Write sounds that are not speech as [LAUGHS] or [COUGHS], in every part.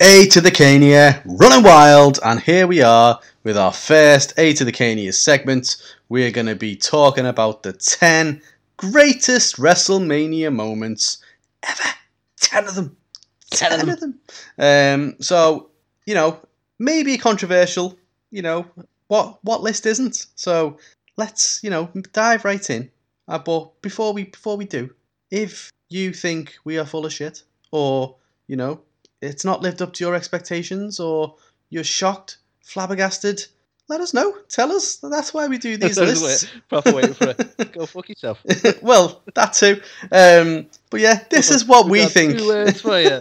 A to the Cania, running wild, and here we are with our first A to the Cania segment. We're going to be talking about the 10 greatest WrestleMania moments ever. 10 of them. 10, of them. Um, so, you know, maybe controversial, you know, what what list isn't? So let's, you know, dive right in. Uh, but before we before we do, if you think we are full of shit, or, you know, it's not lived up to your expectations or you're shocked, flabbergasted, let us know. Tell us. That's why we do [LAUGHS] these lists. [LAUGHS] Proper waiting for it. [LAUGHS] Go fuck yourself. well, that too. Um, but yeah, this is what we, think. Two words for you.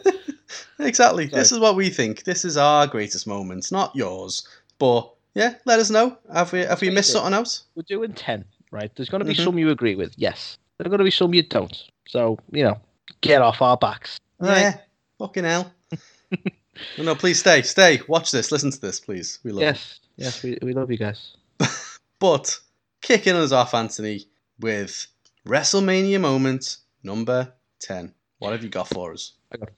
exactly. Sorry. This is what we think. This is our greatest moments, not yours. But yeah, let us know. Have we have we missed something out? We're doing ten, right? There's going to be Mhm. some you agree with, yes. There's going to be some you don't. So you know, get off our backs. Yeah. Fucking hell. [LAUGHS] no, no, please stay. Stay. Watch this. Listen to this, please. We love it. Yes, yes, we, we love you guys. [LAUGHS] But kicking us off, Anthony, with WrestleMania moment number 10. What have you got for us? Got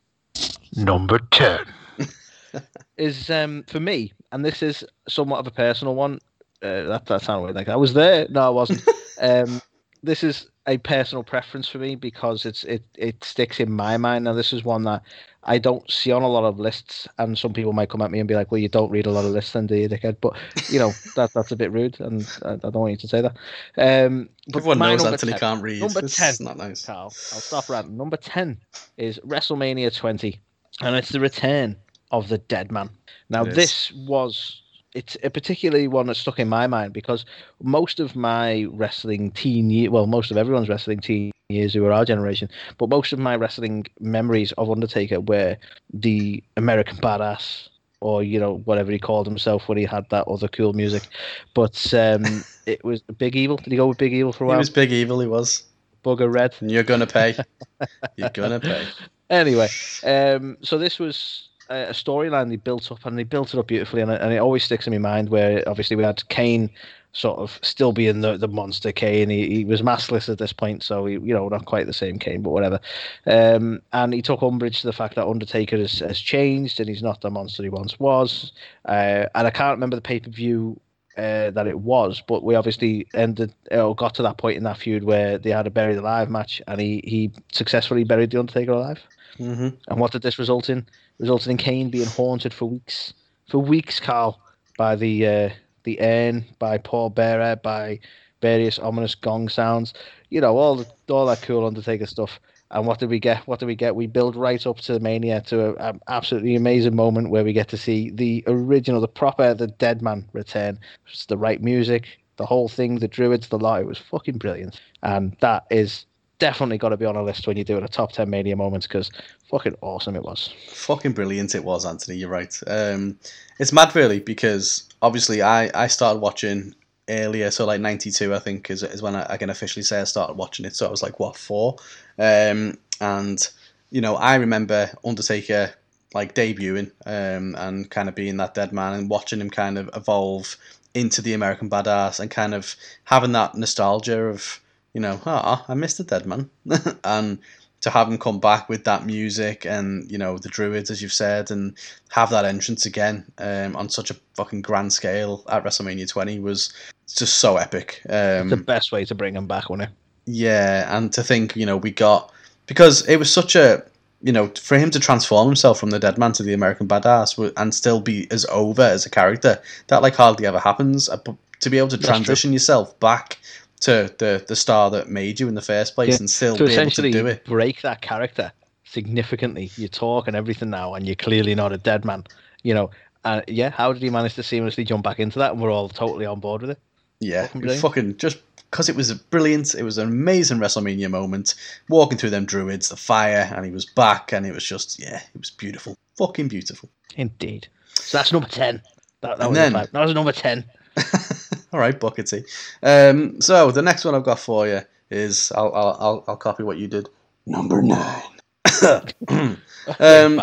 Number 10. [LAUGHS] Is um for me, and this is somewhat of a personal one. Uh, that that sounded weird. Like I was there. No, I wasn't. um, this is a personal preference for me because it's it it sticks in my mind. Now this is one that I don't see on a lot of lists, and some people might come at me and be like, "Well, you don't read a lot of lists, then, do you, dickhead?" But you know [LAUGHS] that that's a bit rude, and I, I don't want you to say that. Um, but Everyone knows Anthony 10 can't read. Number This 10. is not nice. Carl, I'll stop ranting. Number 10 is WrestleMania 20, and it's the return of the Dead Man. Now, this was. It's a particularly one that stuck in my mind because most of my wrestling teen year, well, most of everyone's wrestling teen years who are our generation, but most of my wrestling memories of Undertaker were the American Badass, or you know whatever he called himself when he had that other cool music. But um, [LAUGHS] it was Big Evil. Did he go with Big Evil for a while? He was big evil, he was. Bugger Red. And you're going to pay. [LAUGHS] you're going to pay. anyway, um, so this was a storyline they built up, and they built it up beautifully, and it, and it always sticks in my mind. Where obviously we had Kane sort of still being the, the monster Kane. He, he was maskless at this point, so he, you know not quite the same Kane, but whatever. Um, and he took umbrage to the fact that Undertaker has, has changed and he's not the monster he once was. Uh, and I can't remember the pay per view. Uh, that it was, but we obviously ended or got to that point in that feud where they had a buried alive match, and he he successfully buried the Undertaker alive. Hmm And what did this result in? Resulted in Kane being haunted for weeks, for weeks, Carl, by the uh, the urn, by Paul Bearer, by various ominous gong sounds. You know, all the, all that cool Undertaker stuff. And what did we get? What did we get? We build right up to the Mania to an absolutely amazing moment where we get to see the original, the proper, the Dead Man return. It's the right music, the whole thing, the Druids, the lot. It was fucking brilliant. And that is definitely got to be on a list when you do it a top 10 Mania moments because fucking awesome it was. Fucking brilliant it was, Anthony. You're right. Um, it's mad, really, because obviously I, I started watching earlier, so like 92, I think, is, is when I, I can officially say I started watching it. So I was like, what, four? Um, and, you know, I remember Undertaker like debuting um, and kind of being that dead man and watching him kind of evolve into the American badass and kind of having that nostalgia of, you know, ah, I missed the dead man. [LAUGHS] and to have him come back with that music and, you know, the druids, as you've said, and have that entrance again um, on such a fucking grand scale at WrestleMania 20 was just so epic. Um, the best way to bring him back, wasn't it? yeah, and to think, you know, we got because it was such a, you know, for him to transform himself from the dead man to the American badass and still be as over as a character, that like hardly ever happens. But To be able to That's true. transition yourself back to the the star that made you in the first place Yeah, and still to be able to do it. break that character significantly. You talk and everything now, and you're clearly not a dead man. You know, uh, yeah. How did he manage to seamlessly jump back into that? And we're all totally on board with it. Yeah, Fucking it was brilliant. fucking just because it was brilliant. It was an amazing WrestleMania moment. Walking through them druids, the fire, and he was back, and it was just yeah, it was beautiful, fucking beautiful. Indeed. So that's number ten. That, that was then-. That was number ten. [LAUGHS] All right, buckety. Um, so the next one I've got for you is I'll I'll I'll, I'll copy what you did. Number nine. [COUGHS] um,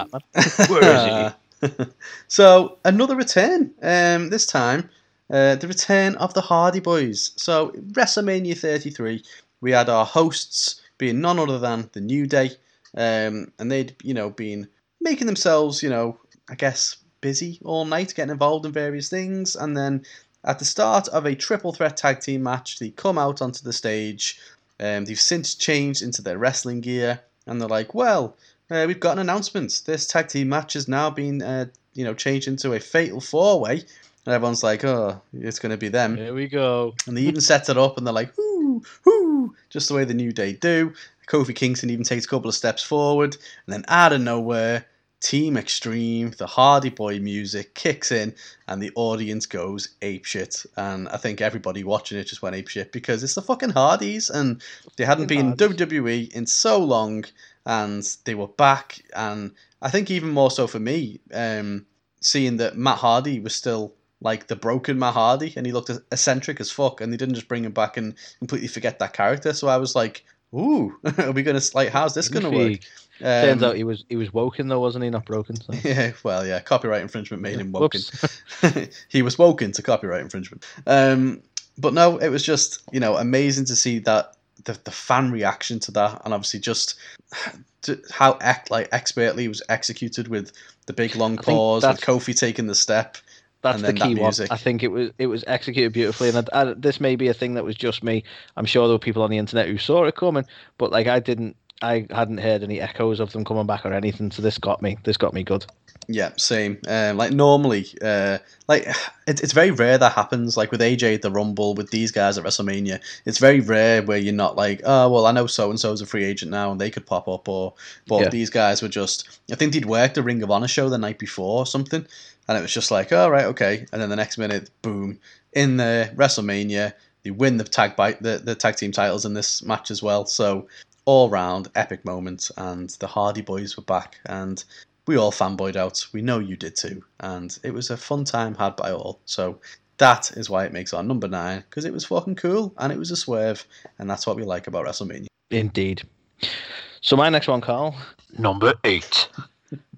Where is he? [LAUGHS] so another return. Um, this time, uh, the return of the Hardy Boys. So WrestleMania 33, we had our hosts being none other than the New Day, um, and they'd you know been making themselves you know I guess, busy all night, getting involved in various things, and then at the start of a triple threat tag team match, they come out onto the stage. Um, they've since changed into their wrestling gear, and they're like, "Well, uh, we've got an announcement. This tag team match has now been, uh, you know, changed into a fatal four way." And everyone's like, "Oh, it's going to be them." Here we go. And they even set it up, and they're like, "Whoo, whoo," just the way the New Day do. Kofi Kingston even takes a couple of steps forward, and then out of nowhere, Team Extreme, the Hardy Boy music kicks in, and the audience goes apeshit. And I think everybody watching it just went apeshit because it's the fucking Hardys, and they hadn't been in WWE in so long, and they were back. And I think even more so for me, um, seeing that Matt Hardy was still like the broken Matt Hardy, and he looked eccentric as fuck, and they didn't just bring him back and completely forget that character. So I was like, "Ooh, [LAUGHS] are we gonna like? How's this gonna work?" Um, Turns out he was he was woken though, wasn't he? Not broken. So. [LAUGHS] Yeah, well, yeah, copyright infringement made him woken. [LAUGHS] He was woken to copyright infringement. Um, but no, it was just you know amazing to see that the the fan reaction to that, and obviously just [SIGHS] to how ec- like expertly was executed with the big long pause, with Kofi taking the step. That's the then that key one. I think it was it was executed beautifully, and I, I, this may be a thing that was just me. I'm sure there were people on the internet who saw it coming, but like I didn't, I hadn't heard any echoes of them coming back or anything. So this got me. This got me good. Yeah, same. Um, like normally, uh, like it, it's very rare that happens. Like with AJ at the Rumble, with these guys at WrestleMania, it's very rare where you're not like, oh well, I know so and so's a free agent now and they could pop up, or but Yeah. these guys were just. I think they'd worked a Ring of Honor show the night before or something, and it was just like, oh right, okay, and then the next minute, boom, in the WrestleMania, they win the tag bite the, the tag team titles in this match as well. So all round epic moment, and the Hardy Boys were back, and we all fanboyed out. We know you did too, and it was a fun time had by all. So that is why it makes our number nine because it was fucking cool and it was a swerve, and that's what we like about WrestleMania. Indeed. So my next one, Carl, Number eight.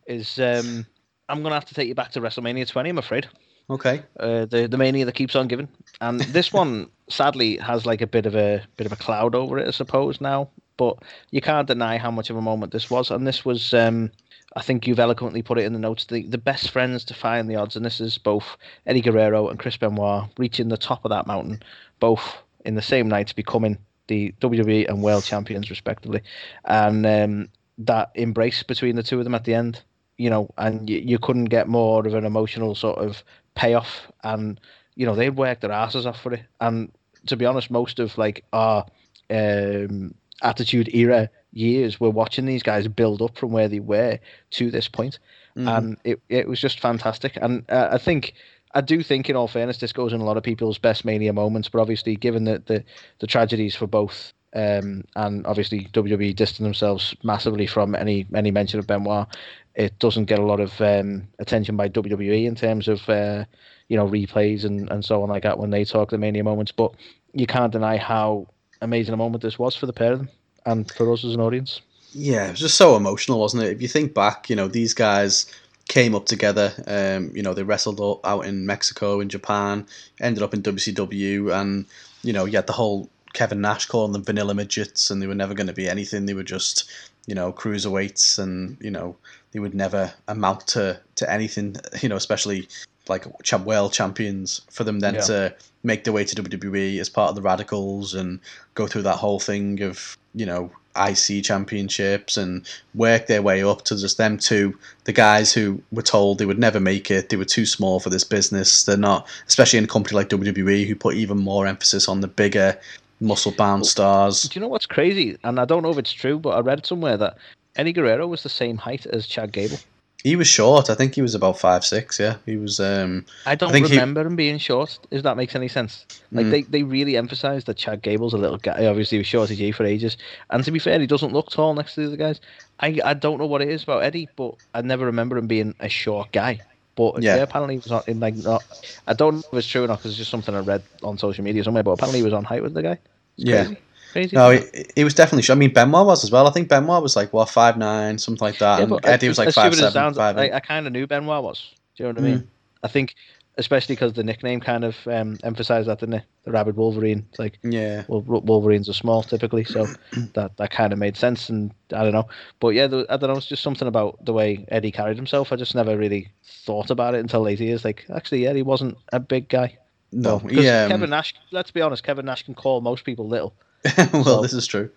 is um, I'm gonna have to take you back to WrestleMania 20. I'm afraid. Okay, uh, the the mania that keeps on giving. And this one, sadly, has like a bit of a bit of a cloud over it, I suppose now. But you can't deny how much of a moment this was. And this was, um, I think you've eloquently put it in the notes, the the best friends to find the odds. And this is both Eddie Guerrero and Chris Benoit reaching the top of that mountain, both in the same night, becoming the WWE and World Champions respectively. And um, that embrace between the two of them at the end. You know, and you, you couldn't get more of an emotional sort of payoff and you know they'd worked their asses off for it and to be honest most of like our um attitude era years we're watching these guys build up from where they were to this point Mhm. and it, it was just fantastic and uh, i think i do think in all fairness this goes in a lot of people's best mania moments but obviously given the the, the tragedies for both um, and obviously WWE distanced themselves massively from any any mention of Benoit. It doesn't get a lot of um, attention by WWE in terms of uh, you know replays and, and so on like that when they talk the mania moments. But you can't deny how amazing a moment this was for the pair of them and for us as an audience. yeah, it was just so emotional, wasn't it? If you think back, you know these guys came up together. Um, you know they wrestled out in Mexico, in Japan, ended up in WCW, and you know you had the whole Kevin Nash calling them vanilla midgets, and they were never going to be anything. They were just you know cruiserweights, and you know they would never amount to to anything. You know, especially like champ world champions for them then Yeah. to make their way to WWE as part of the Radicalz and go through that whole thing of you know IC championships and work their way up to just them two, the guys who were told they would never make it, they were too small for this business. They're not, especially in a company like WWE who put even more emphasis on the bigger muscle bound stars. Do you know what's crazy? And I don't know if it's true, but I read somewhere that Eddie Guerrero was the same height as Chad Gable. He was short. I think he was about five six. Yeah, he was. um I don't think he- remember him being short. If that makes any sense, like Mm. they, they really emphasised that Chad Gable's a little guy. Obviously, he was short as G for ages, and to be fair, he doesn't look tall next to the other guys. I I don't know what it is about Eddie, but I never remember him being a short guy. But Yeah. yeah, apparently he was on in like not. I don't know if it's true or not because it's just something I read on social media somewhere. But apparently he was on height with the guy. It's Yeah. crazy. Crazy. No, he, he was definitely. short. I mean, Benoit was as well. I think Benoit was like what five nine, something like that, Yeah, and Eddie was like as five it seven, sounds, five I, eight. I kind of knew Benoit was. Do you know what I mean? I think especially because the nickname kind of um, emphasized that, didn't it? The rabid Wolverine. It's like Yeah. well, Wolverines are small typically, so [CLEARS THROAT] that that kind of made sense. And I don't know, but yeah, there, I don't know. It's just something about the way Eddie carried himself. I just never really thought about it until later years. Like, actually, Eddie wasn't a big guy. No, Well, yeah. Kevin Nash. Let's be honest, Kevin Nash can call most people little. [LAUGHS] well, So- this is true.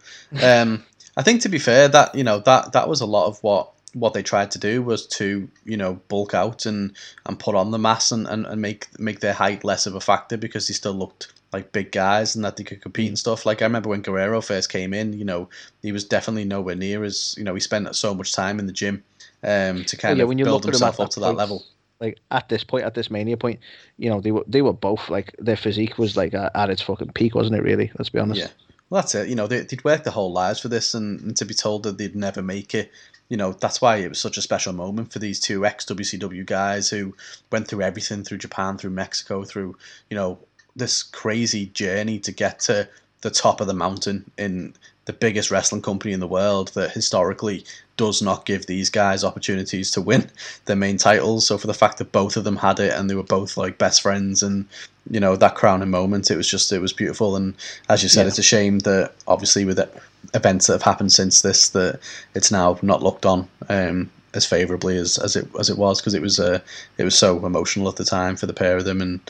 Um, I think to be fair, that you know that that was a lot of what what they tried to do was to you know bulk out and and put on the mass and, and, and make make their height less of a factor because they still looked like big guys and that they could compete and stuff. Like I remember when Guerrero first came in, you know, he was definitely nowhere near as you know he spent so much time in the gym um, to kind yeah, of build look at them himself up to that point, level. like at this point, at this mania point, you know, they were they were both like their physique was like at, at its fucking peak, wasn't it? Really, let's be honest. Yeah. Well, that's it. You know, they, they'd worked their whole lives for this, and, and to be told that they'd never make it, you know, that's why it was such a special moment for these two ex WCW guys who went through everything through Japan, through Mexico, through, you know, this crazy journey to get to the top of the mountain in the biggest wrestling company in the world that historically does not give these guys opportunities to win [LAUGHS] their main titles. So for the fact that both of them had it and they were both like best friends and you know that crowning moment, it was just it was beautiful. And as you said, Yeah. it's a shame that obviously with the events that have happened since this, that it's now not looked on um, as favourably as, as it as it was because it was uh, it was so emotional at the time for the pair of them, and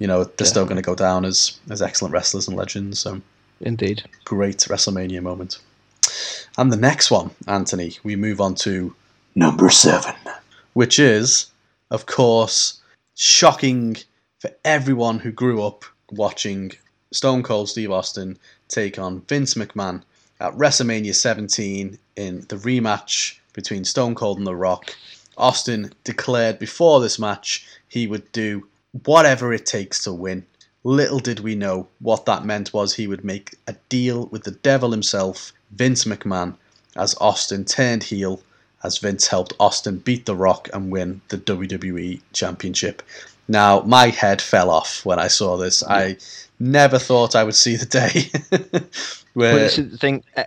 you know they're still going to go down as as excellent wrestlers and legends. So Indeed. great WrestleMania moment. And the next one, Anthony, we move on to number seven, which is, of course, shocking for everyone who grew up watching Stone Cold Steve Austin take on Vince McMahon at WrestleMania 17 in the rematch between Stone Cold and The Rock. Austin declared before this match he would do whatever it takes to win. Little did we know what that meant was he would make a deal with the devil himself, Vince McMahon, as Austin turned heel, as Vince helped Austin beat The Rock and win the WWE Championship. Now, my head fell off when I saw this. I never thought I would see the day [LAUGHS] where this is the thing. uh,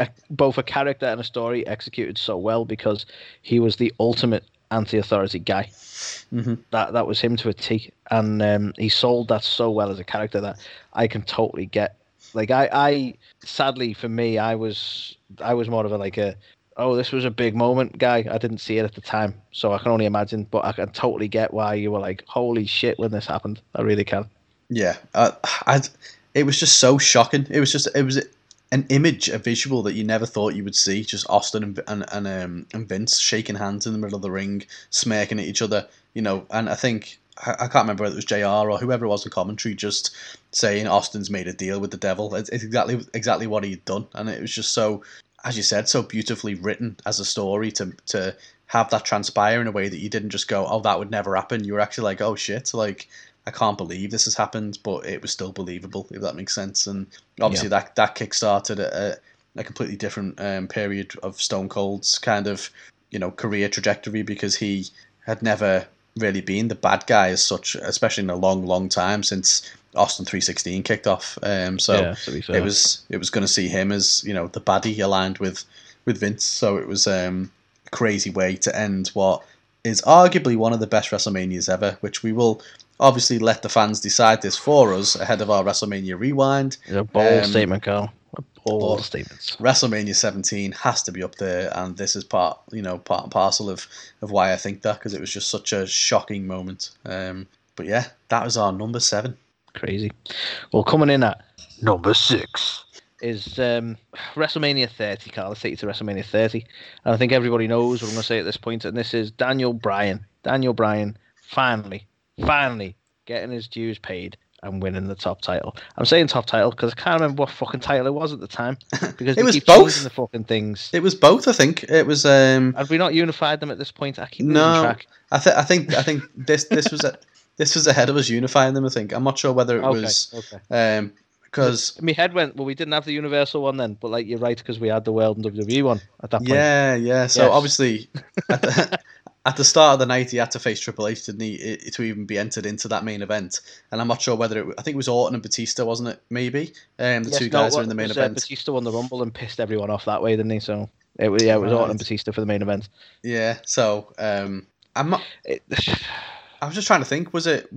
uh, both a character and a story executed so well because he was the ultimate anti-authority guy. Mhm. That that was him to a T, and um, he sold that so well as a character that I can totally get. Like I, I sadly for me, I was I was more of a like a oh this was a big moment guy. I didn't see it at the time, so I can only imagine. But I can totally get why you were like holy shit when this happened. I really can. Yeah, uh, I, it was just so shocking. It was just it was an image, a visual that you never thought you would see. Just Austin and and and, um, and Vince shaking hands in the middle of the ring, smirking at each other. You know, and I think I, I can't remember whether it was Jr. or whoever it was in commentary, just saying Austin's made a deal with the devil. It's, it's exactly exactly what he'd done, and it was just so, as you said, so beautifully written as a story to to have that transpire in a way that you didn't just go, oh, that would never happen. You were actually like, oh shit, like I can't believe this has happened, but it was still believable, if that makes sense. And obviously, that that kick-started a, a completely different um, period of Stone Cold's kind of you know career trajectory because he had never really been the bad guy as such, especially in a long, long time since Austin 316 kicked off. Um, so yeah, to be fair. it was it was going to see him as you know the baddie aligned with with Vince. So it was um, a crazy way to end what is arguably one of the best WrestleManias ever, which we will obviously let the fans decide this for us ahead of our WrestleMania rewind. a bold um, statement, Carl. A bold bold. statements. WrestleMania 17 has to be up there, and this is part you know part and parcel of of why I think that because it was just such a shocking moment. Um, but yeah, that was our number seven. Crazy. Well, coming in at Number six. is um, WrestleMania 30, Carl. Let's take you to WrestleMania 30. And I think everybody knows what I'm going to say at this point, and this is Daniel Bryan. Daniel Bryan finally, finally getting his dues paid and winning the top title. I'm saying top title because I can't remember what fucking title it was at the time [LAUGHS] because It was both. the fucking things. It was both, I think. It was um, Have we not unified them at this point? I keep No. track. I think I think I think this this was a, [LAUGHS] this was ahead of us unifying them. I think I'm not sure whether it Okay, was okay. um because My head went, well, we didn't have the Universal one then, but like you're right because we had the World and WWE one at that point. yeah yeah. So Yes. obviously [LAUGHS] at the, start of the night he had to face Triple H didn't he to even be entered into that main event. And I'm not sure whether it I think it was Orton and Batista wasn't it? Maybe um the Yes, two no, guys are in the main was, uh, event. Batista won the Rumble and pissed everyone off that way, didn't he? So it was yeah, it was Orton and Batista for the main event. Yeah. So um I'm not It, [SIGHS] I was just trying to think. Was it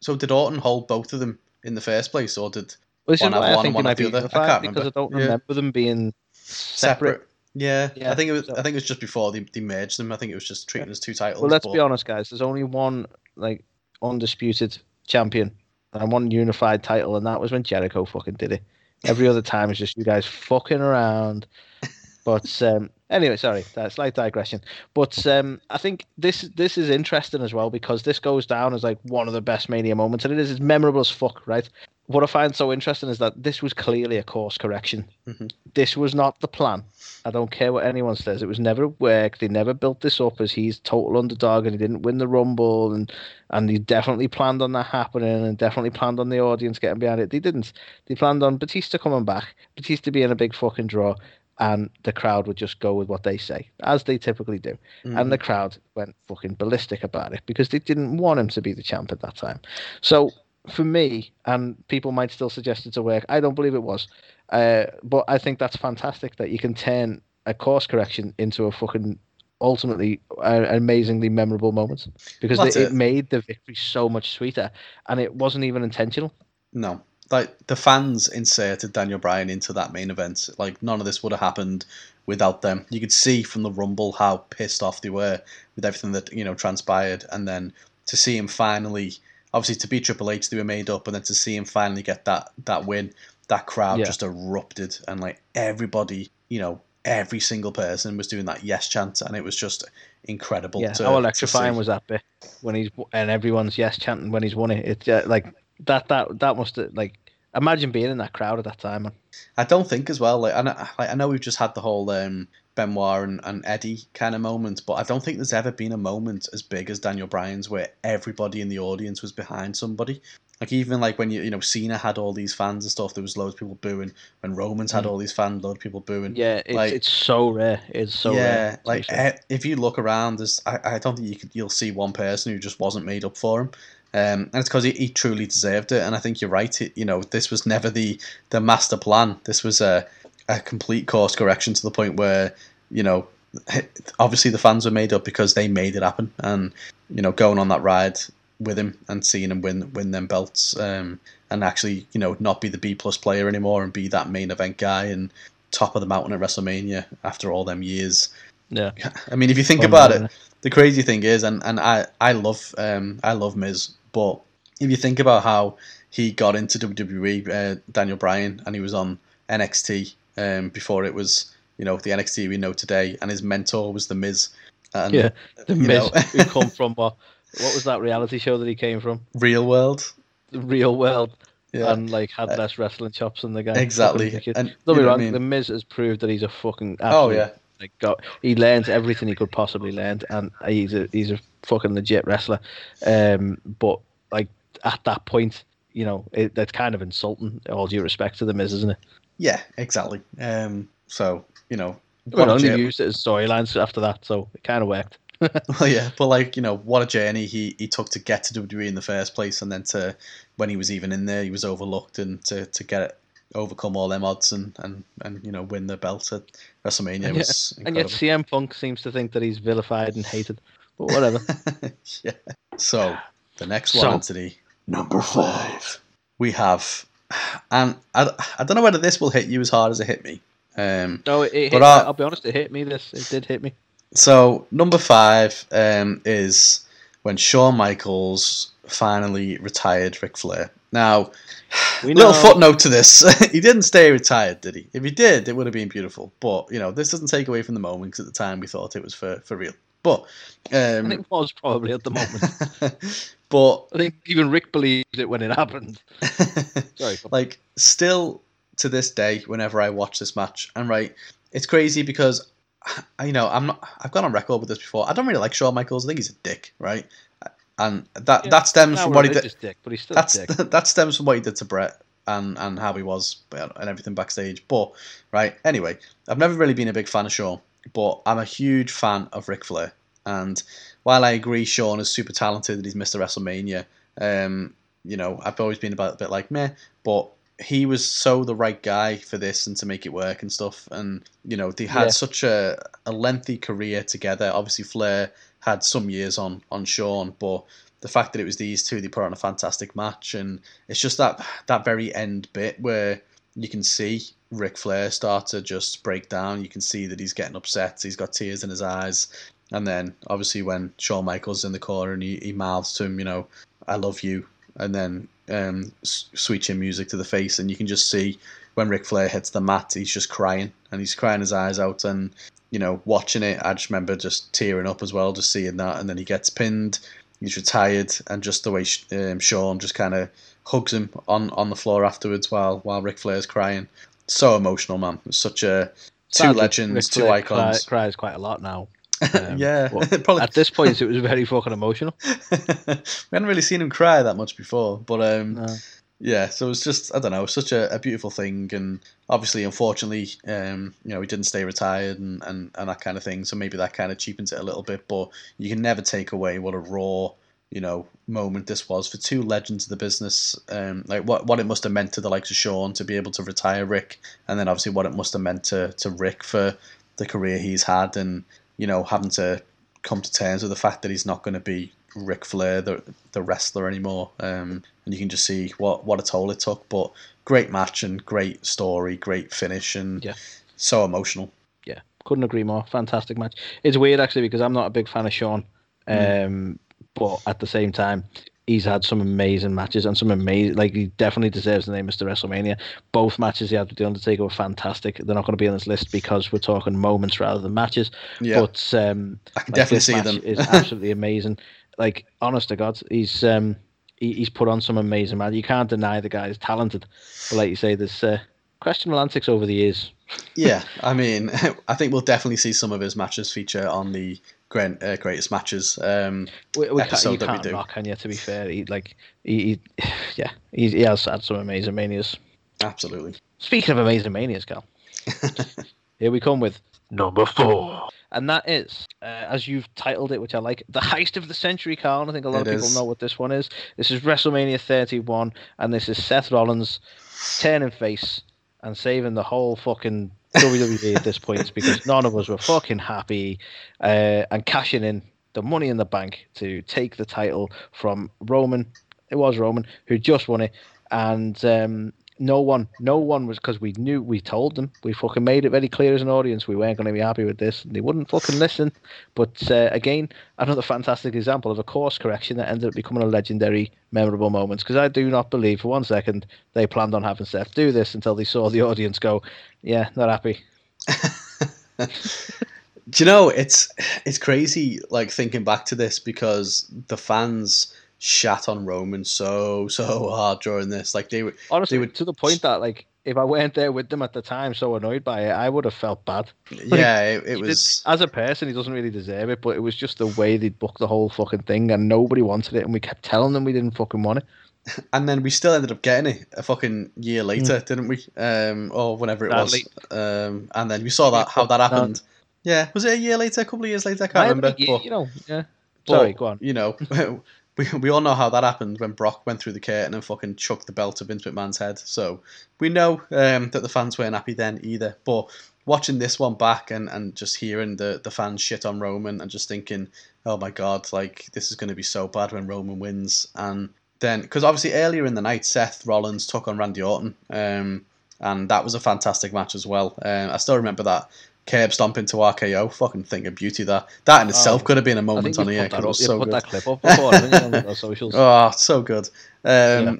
so? Did Orton hold both of them in the first place, or did This One have I one and one have the other. I can't because remember. I don't Yeah. remember them being separate. separate? Yeah, Yeah, I think it was. so- I think it was just before they, they merged them. I think it was just treated as two titles. Well, let's but- be honest, guys. There's only one like undisputed champion and one unified title, and that was when Jericho fucking did it. Every other time it's just you guys fucking around. [LAUGHS] But um, anyway, sorry, that's slight digression. But um, I think this this is interesting as well because this goes down as like one of the best Mania moments, and it is it's memorable as fuck, right? What I find so interesting is that this was clearly a course correction. Mhm. This was not the plan. I don't care what anyone says. It was never worked. They never built this up as he's total underdog and he didn't win the rumble and and he definitely planned on that happening and definitely planned on the audience getting behind it. They didn't. They planned on Batista coming back, Batista being a big fucking draw, and the crowd would just go with what they say, as they typically do. Mhm. And the crowd went fucking ballistic about it because they didn't want him to be the champ at that time. So for me, and people might still suggest it's a work, I don't believe it was. Uh, but I think that's fantastic that you can turn a course correction into a fucking ultimately uh, amazingly memorable moment because it, it. it made the victory so much sweeter and it wasn't even intentional. No. Like the fans inserted Daniel Bryan into that main event. Like none of this would have happened without them. You could see from the Rumble how pissed off they were with everything that, you know, transpired and then to see him finally obviously to beat Triple H they were made up and then to see him finally get that that win, that crowd Yeah. just erupted and like everybody, you know, every single person was doing that yes chant and it was just incredible Yeah, to, how electrifying was that bit when he's and everyone's yes chanting when he's won it. It's uh, like that that that must have like imagine being in that crowd at that time. Man. I don't think as well. Like I know, like, I know we've just had the whole um, Benoit and, and Eddie kind of moment, but I don't think there's ever been a moment as big as Daniel Bryan's where everybody in the audience was behind somebody. Like even like when you you know Cena had all these fans and stuff, there was loads of people booing. When Romans had Mm. all these fans, loads of people booing. Yeah, it's Like- it's so rare. It's so yeah, rare. Like eh, if you look around, there's I, I don't think you could you'll see one person who just wasn't made up for him. Um, and it's because he, he truly deserved it. And I think you're right. It, you know, this was never the the master plan. This was a a complete course correction to the point where you know, obviously the fans were made up because they made it happen. And you know, going on that ride with him and seeing him win win them belts, um, and actually you know not be the B plus player anymore and be that main event guy and top of the mountain at WrestleMania after all them years. yeah, [LAUGHS] I mean, if you think Fun, about isn't it, the crazy thing is, and, and I, I love um I love Miz, but if you think about how he got into WWE, uh, Daniel Bryan, and he was on NXT um before it was you know the NXT we know today, and his mentor was the Miz. And, Yeah, the Miz who [LAUGHS] come from what? What was that reality show that he came from? real world. The real world, Yeah, and like had less wrestling chops than the guy. exactly. And Don't be wrong. I mean? The Miz has proved that he's a fucking Oh yeah, like got he learns everything he could possibly learn, and he's a he's a fucking legit wrestler. Um, but like at that point, you know, it, that's kind of insulting. All due respect to the Miz, isn't it? yeah, exactly. Um, so you know, I mean, only jour- used it as storylines after that, so it kind of worked. [LAUGHS] Well, yeah, but like you know, what a journey he, he took to get to WWE in the first place, and then to when he was even in there, he was overlooked, and to, to get it, overcome all them odds, and, and, and you know win the belt at WrestleMania And was And yet. CM Punk seems to think that he's vilified and hated. But whatever. [LAUGHS] yeah. So the next So- one, Anthony, number five, we have, and I, I don't know whether this will hit you as hard as it hit me. Um, no, it, hit, I'll be honest, it hit me. This it did hit me. So number five um, is when Shawn Michaels finally retired Ric Flair. Now, little footnote to this: [LAUGHS] he didn't stay retired, did he? If he did, it would have been beautiful. But you know, this doesn't take away from the moment because at the time we thought it was for for real. But And um, it was probably at the moment. [LAUGHS] but I think even Ric believed it when it happened. [LAUGHS] Sorry. like still to this day whenever i watch this match and right it's crazy because I- you know i'm not i've gone on record with this before. I don't really like shawn michaels. I think he's a dick right? And that Yeah, that stems from what he did dick, but he's still that's dick. [LAUGHS] that stems from what he did to brett and and how he was and everything backstage. But right anyway i've never really been a big fan of shawn but i'm a huge fan of Ric flair. And while i agree shawn is super talented and he's mr wrestlemania um you know i've always been about a bit like meh but he was so the right guy for this and to make it work and stuff. And you know they had Yeah. such a, a lengthy career together. Obviously, Flair had some years on on Shawn, but the fact that it was these two, they put on a fantastic match, and it's just that that very end bit where you can see Ric Flair start to just break down. You can see that he's getting upset. He's got tears in his eyes. And then obviously when Shawn Michaels in the corner and he, he mouths to him, you know, I love you. And then um, sweet chin music to the face. And you can just see when Ric Flair hits the mat, he's just crying and he's crying his eyes out. And, you know, watching it, I just remember just tearing up as well, just seeing that. And then he gets pinned, he's retired. And just the way um, Shawn just kind of hugs him on, on the floor afterwards while, while Ric Flair's crying. So emotional, man. Such a two Sadly, legends, two icons. Cry, cries quite a lot now. Um, yeah, [LAUGHS] probably. At this point, it was very fucking emotional. [LAUGHS] we hadn't really seen him cry that much before, but um, no. yeah. So it was just I don't know, such a, a beautiful thing, and obviously, unfortunately, um, you know, he didn't stay retired and, and and that kind of thing. So maybe that kind of cheapens it a little bit, but you can never take away what a raw you know moment this was for two legends of the business. Um, like what what it must have meant to the likes of Shawn to be able to retire Ric and then obviously what it must have meant to to Ric for the career he's had, and you know having to come to terms with the fact that he's not going to be Ric Flair, the the wrestler anymore. Um, and you can just see what what a toll it took. But great match and great story, great finish, and yeah. so emotional. Yeah, couldn't agree more. Fantastic match. It's weird actually because I'm not a big fan of Shawn. Mm. Um, but at the same time, he's had some amazing matches and some amazing like he definitely deserves the name Mr. WrestleMania. Both matches he had with The Undertaker were fantastic. They're not going to be on this list because we're talking moments rather than matches. Yeah. But um I can like, definitely see them. is [LAUGHS] absolutely amazing. Like honest to God, he's um he, he's put on some amazing matches. You can't deny the guy is talented. But like you say, there's uh, questionable antics over the years. yeah, I mean, [LAUGHS] I think we'll definitely see some of his matches feature on the great, uh, greatest matches um, we, we episode can't, that we do. Knock, can you? To be fair, he like he, he [SIGHS] yeah, he, he has had some amazing manias. Absolutely. Speaking of amazing manias, Cal, [LAUGHS] here we come with number four. And that is, uh, as you've titled it, which I like, the heist of the century, Carl. I think a lot it of people is. know what this one is. This is WrestleMania 31, and this is Seth Rollins turning face and saving the whole fucking WWE at this point because [LAUGHS] none of us were fucking happy uh, and cashing in the money in the bank to take the title from Roman. It was Roman who just won it, and um, no one, no one was because we knew we told them we fucking made it very clear as an audience we weren't going to be happy with this. And they wouldn't fucking listen. But uh, again, another fantastic example of a course correction that ended up becoming a legendary, memorable moment. Because I do not believe for one second they planned on having Seth do this until they saw the audience go, "Yeah, not happy." [LAUGHS] do you know it's it's crazy like thinking back to this because the fans shat on Roman so so hard during this. Like they were honestly they were, to the point that like if I weren't there with them at the time, so annoyed by it, I would have felt bad. Yeah, it, it was did, as a person, he doesn't really deserve it, but it was just the way they booked the whole fucking thing, and nobody wanted it, and we kept telling them we didn't fucking want it. [LAUGHS] And then we still ended up getting it a fucking year later, mm. didn't we? Um, or whenever it was. Um, and then we saw that how that happened. No. Yeah, was it a year later? A couple of years later? I can't remember. Year, but, you know, yeah. Sorry, go on. You know, [LAUGHS] we, we all know how that happened when Brock went through the curtain and fucking chucked the belt to Vince McMahon's head. So we know um, that the fans weren't happy then either. But watching this one back and, and just hearing the, the fans shit on Roman and just thinking, oh my god, like this is going to be so bad when Roman wins. And then, because obviously earlier in the night, Seth Rollins took on Randy Orton. Um, and that was a fantastic match as well. Um, I still remember that curb stomp into RKO. Fucking thing of beauty that. That in itself oh, could have been a moment on the air. It was so put good. that clip up before, on socials. [LAUGHS] Oh, so good. Um, yeah.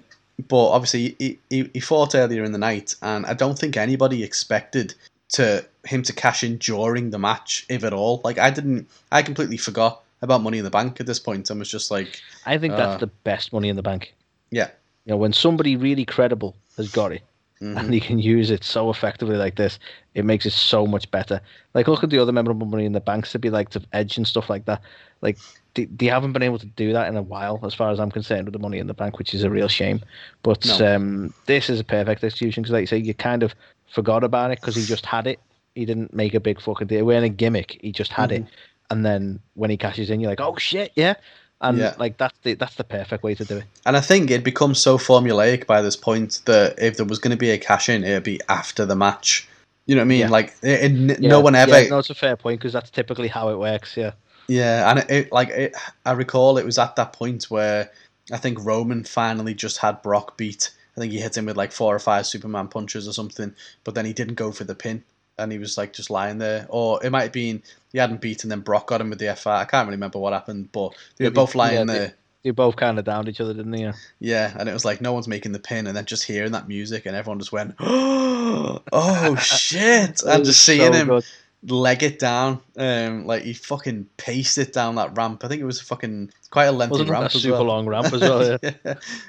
But obviously, he, he, he fought earlier in the night, and I don't think anybody expected to him to cash in during the match, if at all. Like I didn't, I completely forgot about Money in the Bank at this point, and was just like, I think uh, that's the best Money in the Bank. Yeah, you know, when somebody really credible has got it, mm-hmm. and he can use it so effectively like this, it makes it so much better. Like look at the other memorable money in the banks to be like to edge and stuff like that. Like they, they haven't been able to do that in a while, as far as I'm concerned, with the money in the bank, which is a real shame. But no. um, this is a perfect execution because, like you say, you kind of forgot about it because he just had it. He didn't make a big fucking deal. We're in a gimmick. He just had mm-hmm. it, and then when he cashes in, you're like, oh shit, yeah and yeah. like that's the that's the perfect way to do it. And I think it becomes so formulaic by this point that if there was going to be a cash in, it'd be after the match. You know what I mean? Yeah. Like it, it, yeah. no one ever. no, it's a fair point because that's typically how it works. Yeah. Yeah, and it, it like it, I recall it was at that point where I think Roman finally just had Brock beat. I think he hit him with like four or five Superman punches or something, but then he didn't go for the pin, and he was like just lying there. Or it might have been he hadn't beaten, then Brock got him with the F5. I can't really remember what happened, but they Yeah, were both lying yeah, they- there. They both kind of downed each other, didn't they? Yeah. Yeah, and it was like no one's making the pin, and then just hearing that music, and everyone just went, [GASPS] "Oh oh [LAUGHS] shit!" It and just seeing so him good. leg it down, um, like he fucking paced it down that ramp. I think it was fucking quite a lengthy Wasn't ramp a super well. long ramp as [LAUGHS] well? Yeah.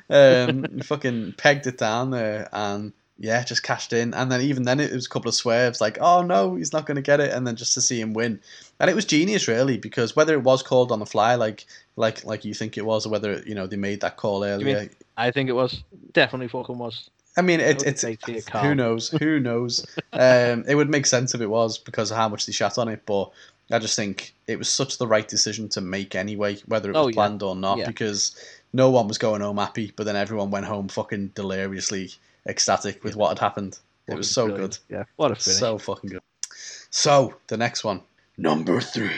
yeah. Um, fucking pegged it down there, and yeah, just cashed in. And then even then, it was a couple of swerves, like, "Oh no, he's not going to get it," and then just to see him win, and it was genius, really, because whether it was called on the fly, like like like you think it was, or whether you know they made that call mean- earlier. I think it was definitely fucking was. I mean, it, it's you, who knows, who [LAUGHS] knows. um, it would make sense if it was because of how much they shat on it, but I just think it was such the right decision to make anyway, whether it was Oh, yeah. planned or not, Yeah. because no one was going home happy, but then everyone went home fucking deliriously ecstatic with what had happened. It was so Brilliant. good, Yeah. What a finish. so fucking good. So the next one, number three,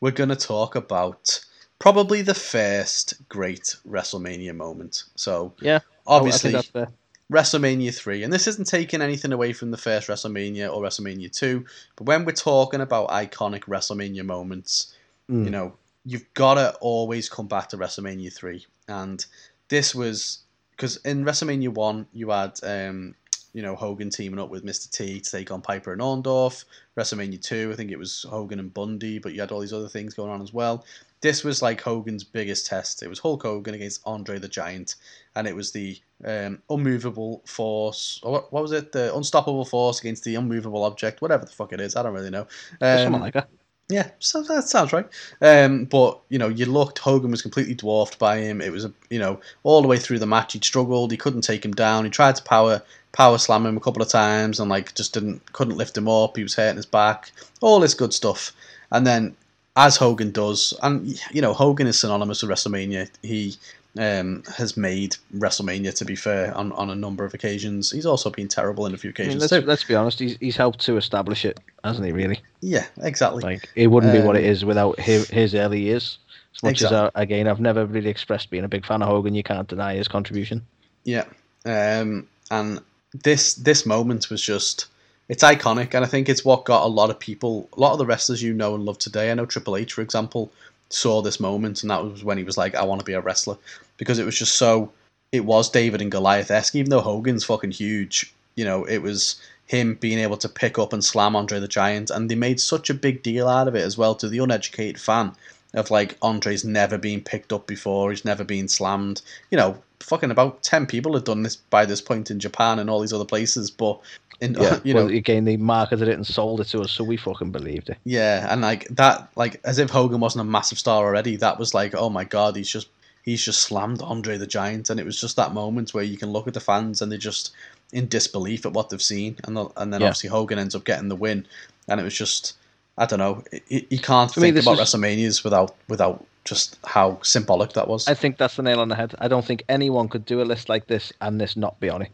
we're gonna talk about probably the first great WrestleMania moment. So yeah. obviously. Oh, I think that's fair. WrestleMania 3. And this isn't taking anything away from the first WrestleMania or WrestleMania 2, but when we're talking about iconic WrestleMania moments, Mm. you know, you've got to always come back to WrestleMania 3. And this was because in WrestleMania 1, you had, um, you know, Hogan teaming up with Mr. T to take on Piper and Orndorff. WrestleMania 2, I think it was Hogan and Bundy, but you had all these other things going on as well. This was like Hogan's biggest test. It was Hulk Hogan against Andre the Giant, and it was the um, unmovable force, or what, what was it? The unstoppable force against the unmovable object, whatever the fuck it is. I don't really know. Something Um, like that. Yeah, so that sounds right. Um, but you know, you looked Hogan was completely dwarfed by him. It was a you know all the way through the match he struggled. He couldn't take him down. He tried to power power slam him a couple of times and like just didn't couldn't lift him up. He was hurting his back. All this good stuff. And then as Hogan does, and you know Hogan is synonymous with WrestleMania. He um, has made WrestleMania to be fair on, on a number of occasions. He's also been terrible in a few I mean, occasions let's, too. let's be honest. He's, he's helped to establish it, hasn't he? Really, Yeah, exactly. like it wouldn't be what it Um, without his, his early years. As much Exactly. as uh, again, I've never really expressed being a big fan of Hogan. You can't deny his contribution. Yeah, um, and this this moment was just it's iconic, and I think it's what got a lot of people, a lot of the wrestlers you know and love today. I know Triple H, for example, saw this moment, and that was when he was like, "I want to be a wrestler," because it was just so. It was David and Goliath esque, even though Hogan's fucking huge. You know, it was him being able to pick up and slam Andre the Giant, and they made such a big deal out of it as well to the uneducated fan of like Andre's never been picked up before, he's never been slammed. You know, fucking about ten people had done this by this point in Japan and all these other places, but Yeah, [LAUGHS] you know, well, again, they marketed it and sold it to us, so we fucking believed it. yeah, and like that, like as if Hogan wasn't a massive star already. That was like, oh my god, he's just he's just slammed Andre the Giant, and it was just that moment where you can look at the fans and they're just in disbelief at what they've seen, and the, and then Yeah. obviously Hogan ends up getting the win, and it was just I don't know, you can't For think this about is- WrestleManias without without just how symbolic that was. I think that's the nail on the head. I don't think anyone could do a list like this and this not be on it.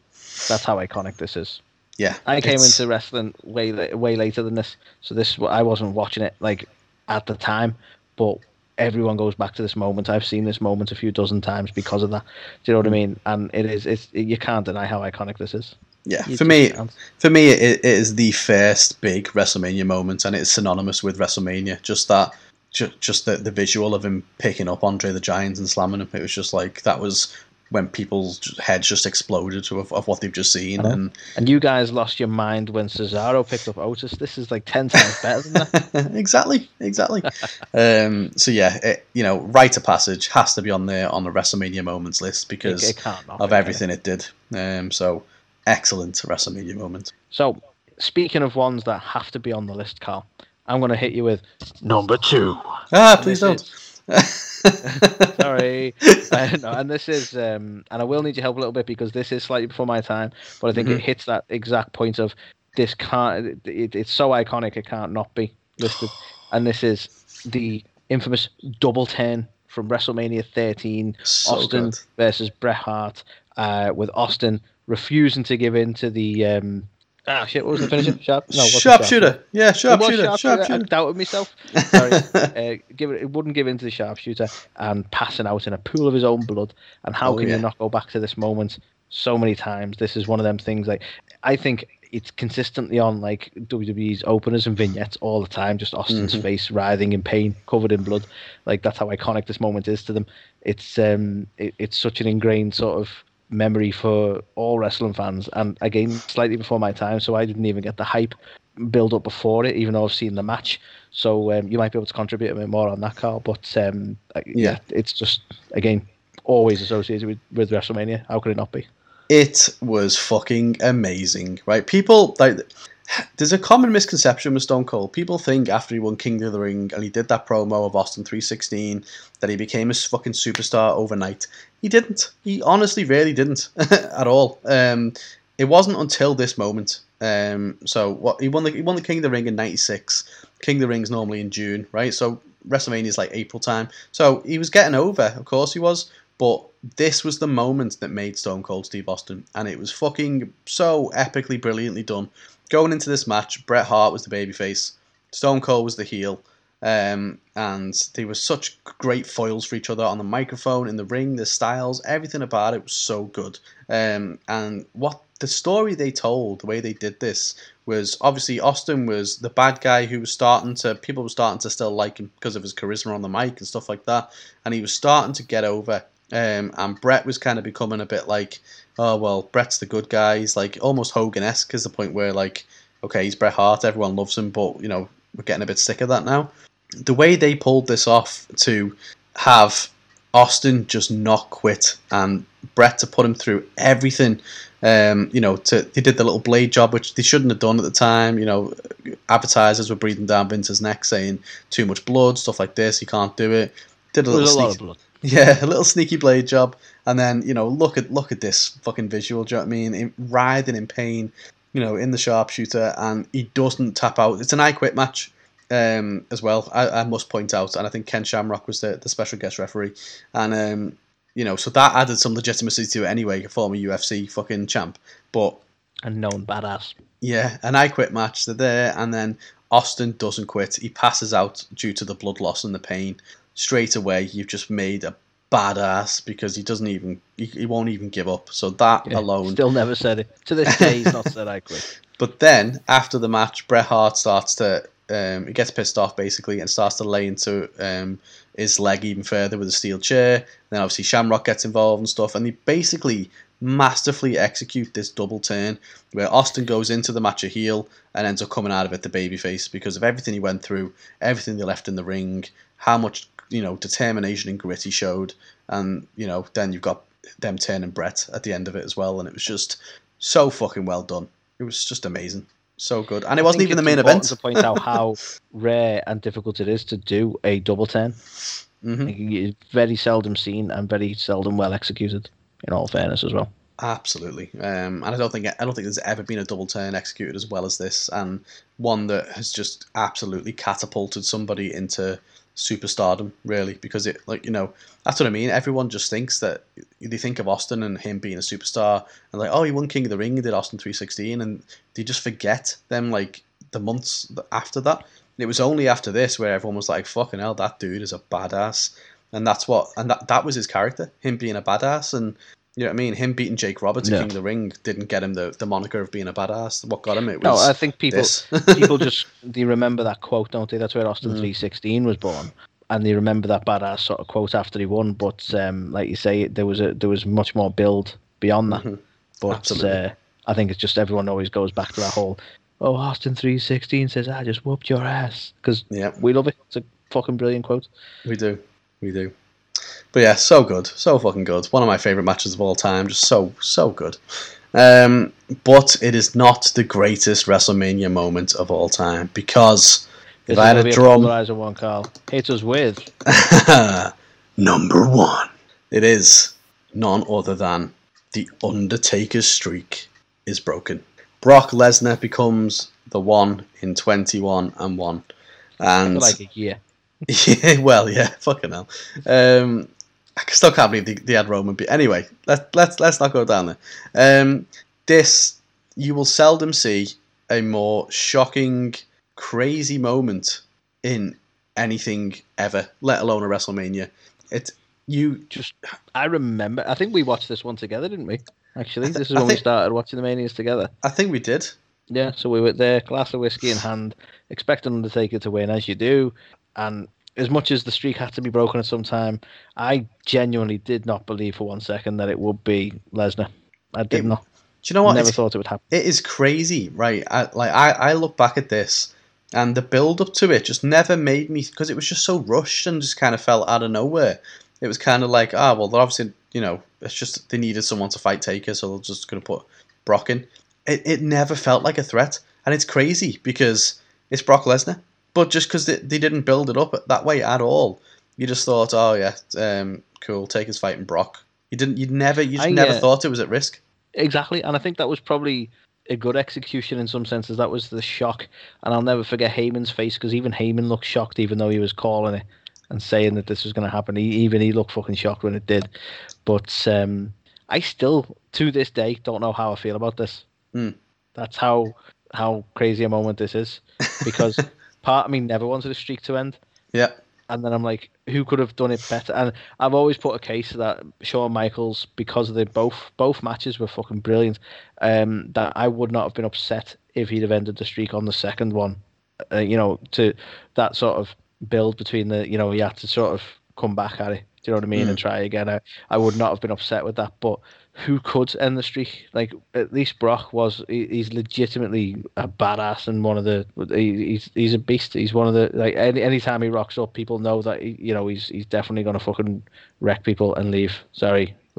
That's how iconic this is. Yeah, I came it's- into wrestling way way later than this, so this I wasn't watching it like at the time, but everyone goes back to this moment. I've seen this moment a few dozen times because of that. Do you know what I mean? And it is it's you can't deny how iconic this is. yeah. You For me, can't. for me, it, it is the first big WrestleMania moment, and it's synonymous with WrestleMania. Just that, ju- just the, the visual of him picking up Andre the Giant and slamming him. It was just like that was when people's heads just exploded of, of what they've just seen. Uh-huh. And And you guys lost your mind when Cesaro picked up Otis. This is like ten times better than that. [LAUGHS] exactly, exactly. um, so yeah, it, you know, rite of passage has to be on there on the WrestleMania moments list because it can't not of be, can it? everything it did. Um, so excellent WrestleMania moment. So speaking of ones that have to be on the list, Carl, I'm going to hit you with Number two. Ah, please don't. [LAUGHS] Sorry. uh, no, and this is, um, and I will need your help a little bit because this is slightly before my time, but I think Mhm. it hits that exact point of this can't, it, it's so iconic it can't not be listed. And this is the infamous double turn from WrestleMania 13, So Austin good. versus Bret Hart, uh, with Austin refusing to give in to the um, Ah, shit. What was the finisher? [CLEARS THROAT] Sharp? No, what's the sharpshooter. Yeah, It was sharpshooter. sharpshooter. I Sharpshooter. doubted myself. [LAUGHS] Sorry. uh, give it, it wouldn't give in to the sharpshooter and passing out in a pool of his own blood. And how Oh, can yeah. you not go back to this moment so many times? This is one of them things. Like I think it's consistently on like WWE's openers and vignettes all the time. Just Austin's Mhm. face writhing in pain, covered in blood. Like that's how iconic this moment is to them. It's um, it, it's such an ingrained sort of memory for all wrestling fans. And again, slightly before my time, so I didn't even get the hype build up before it, even though I've seen the match. So um, you might be able to contribute a bit more on that, Carl. But um, Yeah. it's just again always associated with, with WrestleMania. How could it not be? It was fucking amazing, right? People like there's a common misconception with Stone Cold. People think after he won King of the Ring and he did that promo of Austin 316 that he became a fucking superstar overnight. He didn't. He honestly really didn't [LAUGHS] at all. Um, it wasn't until this moment. Um, so what he won the he won the King of the Ring in '96. King of the Ring's normally in June, right? So WrestleMania is like April time. So he was getting over, of course he was. But this was the moment that made Stone Cold Steve Austin, and it was fucking so epically brilliantly done. Going into this match, Bret Hart was the babyface, Stone Cold was the heel, um, and they were such great foils for each other on the microphone, in the ring, the styles, everything about it was so good. Um, and what the story they told, the way they did this, was obviously Austin was the bad guy who was starting to people were starting to still like him because of his charisma on the mic and stuff like that, and he was starting to get over. Um, and Bret was kind of becoming a bit like, oh well, Bret's the good guy. He's like almost Hogan esque, is the point where like, okay, he's Bret Hart, everyone loves him, but you know we're getting a bit sick of that now. The way they pulled this off to have Austin just not quit and Bret to put him through everything. Um, you know, to they did the little blade job, which they shouldn't have done at the time. You know, advertisers were breathing down Vince's neck, saying too much blood, stuff like this. You can't do it. Did a little was a lot sneak- of blood. [LAUGHS] yeah, a little sneaky blade job, and then you know, look at look at this fucking visual. Do you know what I mean? In, writhing in pain, you know, in the sharpshooter, and he doesn't tap out. It's an I quit match, um, as well. I, I must point out, and I think Ken Shamrock was the, the special guest referee, and um, you know, so that added some legitimacy to it anyway. A former UFC fucking champ, but And known badass. yeah, an I quit match. They're there, and then Austin doesn't quit. He passes out due to the blood loss and the pain. Straight away, you've just made a badass because he doesn't even he, he won't even give up. So that Yeah, alone. Still never said it. To this day, he's not said I quit. [LAUGHS] But then after the match, Bret Hart starts to um, he gets pissed off basically and starts to lay into um, his leg even further with a steel chair. Then obviously Shamrock gets involved and stuff, and they basically masterfully execute this double turn where Austin goes into the match a heel and ends up coming out of it the babyface because of everything he went through, everything they left in the ring, how much you know determination and grit he showed, and you know then you've got them turning Bret at the end of it as well, and it was just so fucking well done. It was just amazing, so good, and it I wasn't even the main event. To point out how [LAUGHS] rare and difficult it is to do a double turn. hmm It's very seldom seen and very seldom well executed. In all fairness, as well. Absolutely, um, and I don't think I don't think there's ever been a double turn executed as well as this, and one that has just absolutely catapulted somebody into superstardom, really, because it like you know that's what I mean. Everyone just thinks that they think of Austin and him being a superstar, and like oh he won King of the Ring, he did Austin three sixteen, and they just forget them like the months after that. And it was only after this where everyone was like fucking hell, that dude is a badass, and that's what and that that was his character, him being a badass, and you know what I mean? Him beating Jake Roberts at Yeah. King of the Ring didn't get him the, the moniker of being a badass. What got him? It was No, I think people [LAUGHS] people just they remember that quote, don't they? That's where Austin Mm. three sixteen was born, and they remember that badass sort of quote after he won. But um, like you say, there was a there was much more build beyond that. Mhm. But uh, I think it's just everyone always goes back to that whole. Oh, Austin three sixteen says, "I just whooped your ass," because yeah, we love it. It's a fucking brilliant quote. we do, we do. But yeah, so good, so fucking good. One of my favorite matches of all time. Just so so good. Um, but it is not the greatest WrestleMania moment of all time because if This I had a drum, polarizer one, Carl. Hit us with [LAUGHS] number one, it is none other than the Undertaker's streak is broken. Brock Lesnar becomes the one in twenty-one and one, and like a year. [LAUGHS] yeah, well, yeah, fucking hell. Um, I still can't believe they, they had Roman. Be- anyway, let let's let's not go down there. Um, this you will seldom see a more shocking, crazy moment in anything ever, let alone a WrestleMania. It you Just, I remember. I think we watched this one together, didn't we? Actually, thi- this is I when we started watching the Manias together. I think we did. Yeah, so we were there, glass of whiskey in hand, expecting Undertaker to win, as you do. And as much as the streak had to be broken at some time, I genuinely did not believe for one second that it would be Lesnar. I did It- not. Do you know what? Never It's- thought it would happen. it is crazy, right? I, like I, I look back at this, and the build up to it just never made me because it was just so rushed and just kind of fell out of nowhere. It was kind of like, ah, well, they're obviously, you know, it's just they needed someone to fight Taker, so they're just going to put Brock in. It, it never felt like a threat, and it's crazy because it's Brock Lesnar. But just because they, they didn't build it up that way at all, you just thought, oh yeah, um, cool, Taker's fighting Brock. You didn't, you never, you just I, never uh, thought it was at risk. Exactly, and I think that was probably a good execution in some senses. That was the shock, and I'll never forget Heyman's face because even Heyman looked shocked, even though he was calling it and saying that this was going to happen. He, even he looked fucking shocked when it did. But um, I still, to this day, don't know how I feel about this. Hmm. That's how how crazy a moment this is because [LAUGHS] part of me never wanted the streak to end. Yeah. And then I'm like, who could have done it better? And I've always put a case that Shawn Michaels, because they both both matches were fucking brilliant, um, that I would not have been upset if he'd have ended the streak on the second one. Uh, you know, to that sort of build between the, you know, he had to sort of come back at it. Do you know what I mean? And try again. I, I would not have been upset with that. But who could end the streak? Like at least Brock was. He, he's legitimately a badass and one of the. He, he's he's a beast. He's one of the like any anytime he rocks up, people know that he, you know he's he's definitely gonna fucking wreck people and leave. Sorry, [LAUGHS] [LAUGHS]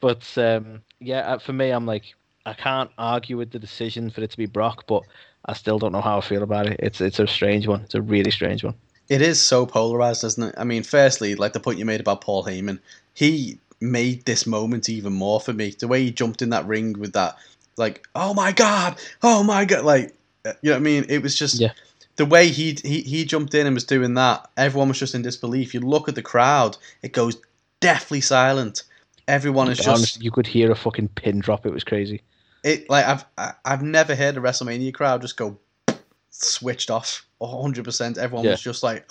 but um, yeah, uh, for me, I'm like I can't argue with the decision for it to be Brock, but I still don't know how I feel about it. It's it's a strange one. It's a really strange one. It is so polarized, isn't it? I mean, firstly, like the point you made about Paul Heyman, he made this moment even more for me. The way he jumped in that ring with that, like, oh my god, oh my god, like, uh, you know what I mean? It was just Yeah. the way he he he jumped in and was doing that. Everyone was just in disbelief. You look at the crowd, it goes deathly silent. Everyone is just you could hear a fucking pin drop. It was crazy. it. Like I've I- I've never heard a WrestleMania crowd just go switched off hundred percent. Everyone Yeah. was just like.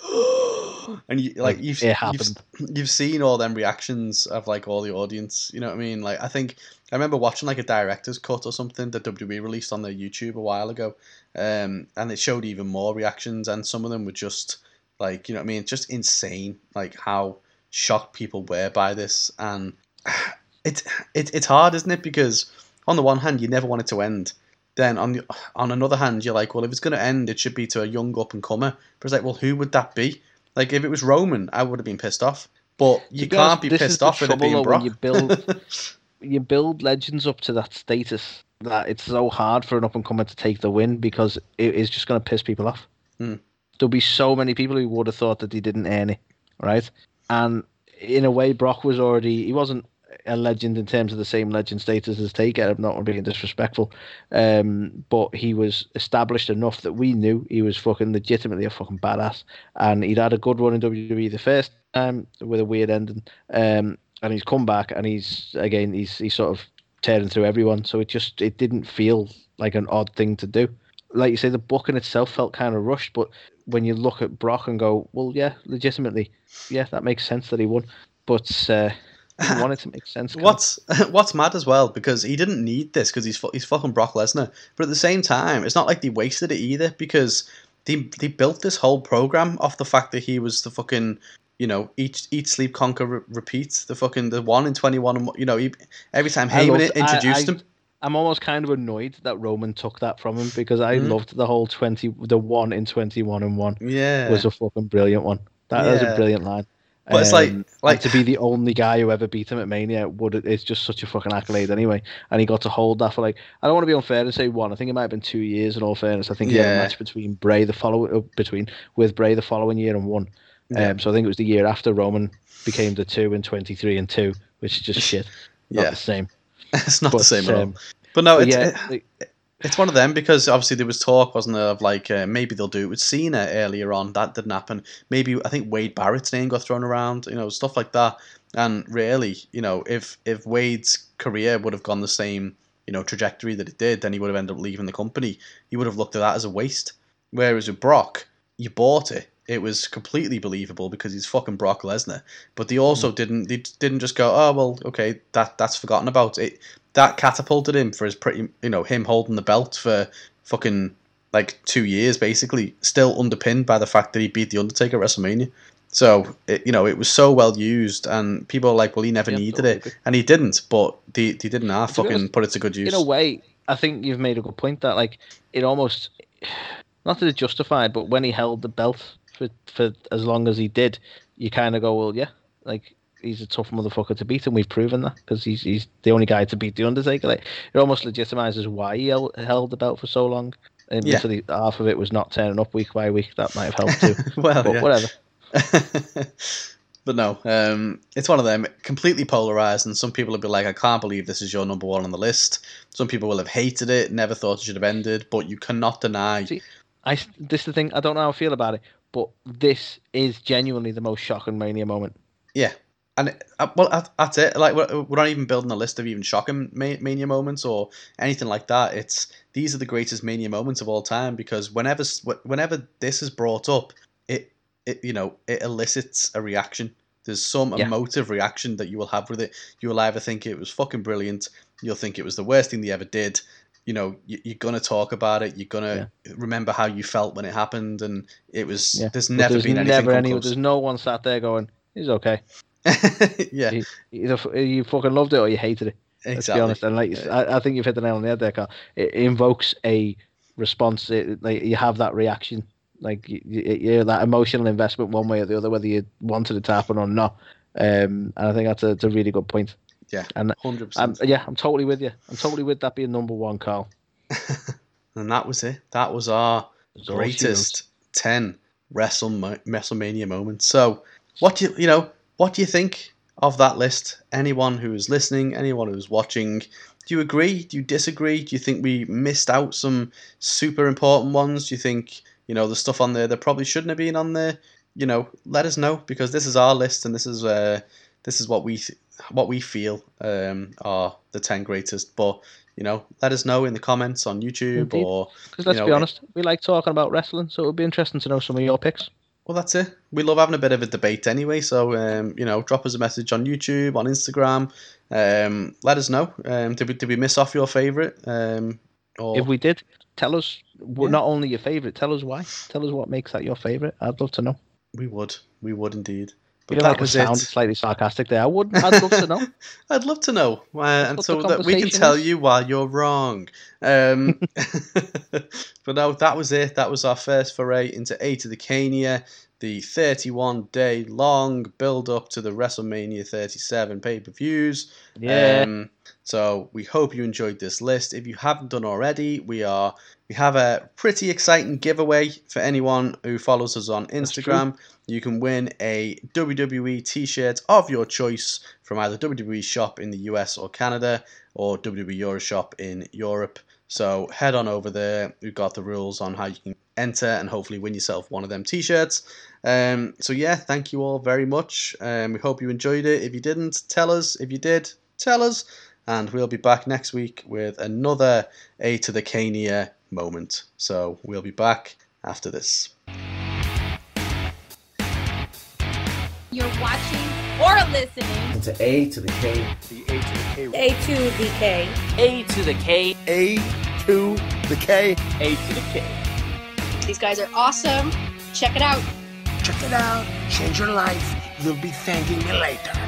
[SIGHS] And you, like Like, you've, it you've [CLEARS THROAT] you've seen all them reactions of like all the audience. You know what I mean? Like I think I remember watching like a director's cut or something that WWE released on their YouTube a while ago, um, and it showed even more reactions, and some of them were just like you know what I mean, just insane. Like how shocked people were by this, and [SIGHS] it's it, it's hard, isn't it? Because on the one hand, you never want it to end. Then on the on another hand, you're like, well, if it's going to end, it should be to a young up and comer. But it's like, well, who would that be? Like if it was Roman, I would have been pissed off. But you To be can't be pissed off with it being Brock. when you build- [LAUGHS] you build legends up to that status that it's so hard for an up and comer to take the win because it is just going to piss people off. Hmm. There'll be so many people who would have thought that he didn't earn it, right? And in a way, Brock was already he wasn't a legend in terms of the same legend status as Taker. I'm not being disrespectful, um, but he was established enough that we knew he was fucking legitimately a fucking badass, and he'd had a good run in WWE the first time with a weird ending, um, and he's come back and he's again he's he's sort of tearing through everyone. So it just it didn't feel like an odd thing to do. Like you say, the booking itself felt kind of rushed, but when you look at Brock and go, well, yeah, legitimately, yeah, that makes sense that he won, but uh, didn't want it to make sense. What's [LAUGHS] what's mad as well because he didn't need this because he's he's fucking Brock Lesnar. But at the same time, it's not like they wasted it either because they they built this whole program off the fact that he was the fucking you know eat eat sleep conquer re- repeat the fucking the one in twenty one. You know he, every time I Heyman loved- introduced I- him. I'm almost kind of annoyed that Roman took that from him because I Mhm. loved the whole twenty, the one in twenty one and one Yeah, was a fucking brilliant one. That was a brilliant line. But it's like- Um, like- to be the only guy who ever beat him at Mania would it's just such a fucking accolade anyway. And he got to hold that for like I don't want to be unfair and say one. I think it might have been two years. In all fairness, I think he had Yeah. a match between Bray the following uh, between with Bray the following year and one. Yeah. Um, so I think it was the year after Roman became the two in twenty three and two, which is just [LAUGHS] shit. Not yeah, the same. [LAUGHS] it's not the same at all. um, But no, But it's yeah, it- it's one of them because obviously there was talk, wasn't there, of like uh, maybe they'll do it with Cena earlier on. That didn't happen. Maybe I think Wade Barrett's name got thrown around, you know, stuff like that. And really, you know, if if Wade's career would have gone the same you know trajectory that it did, then he would have ended up leaving the company. He would have looked at that as a waste. Whereas with Brock, you bought it. It was completely believable because he's fucking Brock Lesnar. But they also hmm. didn't they didn't just go, oh well, okay, that that's forgotten about. It that catapulted him for his pretty you know him holding the belt for fucking like two years basically, still underpinned by the fact that he beat the Undertaker at WrestleMania. So it, you know it was so well used, and people are like, well, he never Yeah, needed totally it, and he didn't. But they they didn't half fucking honest, put it to good use. in a way, I think you've made a good point that like it almost [SIGHS] not that it justified, but when he held the belt for for as long as he did, you kind of go, well, yeah, like he's a tough motherfucker to beat, and we've proven that because he's he's the only guy to beat the Undertaker. Like it almost legitimizes why he held, held the belt for so long. And Yeah. literally half of it was not turning up week by week. That might have helped too. [LAUGHS] well, but whatever. [LAUGHS] but no, um, it's one of them completely polarized, and some people will be like, "I can't believe this is your number one on the list." Some people will have hated it, never thought it should have ended, but you cannot deny. See, I this is the thing. I don't know how I feel about it, but this is genuinely the most shocking mania moment. Yeah, and it, uh, well, that's it. Like we're, we're not even building a list of even shocking mania moments or anything like that. It's these are the greatest mania moments of all time because whenever whenever this is brought up, it it you know it elicits a reaction. There's some Yeah. emotive reaction that you will have with it. You will either think it was fucking brilliant, you'll think it was the worst thing they ever did. You know, you, you're gonna talk about it. You're gonna remember how you felt when it happened, and it was. Yeah. There's never there's been anything never any. close. There's no one sat there going, "He's okay." [LAUGHS] yeah, You- Either you fucking loved it or you hated it. Let's exactly. be honest. And like Yeah. I, I think you've hit the nail on the head there, Carl. It invokes a response. It, like you have that reaction, like you, you, that emotional investment one way or the other, whether you wanted it to happen or not. Um, and I think that's a, it's a really good point. Yeah, And hundred um, percent. yeah, I'm totally with you. I'm totally with that being number one, Carl. [LAUGHS] And that was it. That was our It's all she wrote. greatest ten Wrestle WrestleMania moments. So, what do you you know? What do you think of that list? Anyone who is listening, anyone who's watching, do you agree? Do you disagree? Do you think we missed out some super important ones? Do you think you know the stuff on there that probably shouldn't have been on there? You know, let us know because this is our list and this is uh this is what we th- what we feel um are the ten greatest. But you know, let us know in the comments on YouTube Indeed. or Because let's you know, be honest, we like talking about wrestling, so it would be interesting to know some of your picks. Well, that's it. We love having a bit of a debate anyway. So, um, you know, drop us a message on YouTube, on Instagram. Um, let us know. Um, did we did we miss off your favourite? Um, or If we did, tell us Yeah. not only your favorite, tell us why. Tell us what makes that your favorite. I'd love to know. we would, we would indeed. But know, that like was it sounded it. slightly sarcastic there. I would. I'd love to know. [LAUGHS] I'd love to know, uh, and so that we can tell you why you're wrong. Um, [LAUGHS] [LAUGHS] but no, that was it. That was our first foray into A to the Cania, the 31 day long build up to the WrestleMania 37 pay per views. Yeah. Um, so we hope you enjoyed this list. If you haven't done already, we are we have a pretty exciting giveaway for anyone who follows us on Instagram. You can win a WWE T-shirt of your choice from either WWE Shop in the US or Canada or WWE Euro shop in Europe. So head on over there. We've got the rules on how you can enter and hopefully win yourself one of them T-shirts. Um, so yeah, thank you all very much. Um, we hope you enjoyed it. If you didn't, tell us. If you did, tell us. And we'll be back next week with another A to the Cania moment. So we'll be back after this. You're watching or listening to A to the K. A to the K. A to the K. A to the K. A to the K. These guys are awesome. Check it out. Check it out. Change your life. You'll be thanking me later.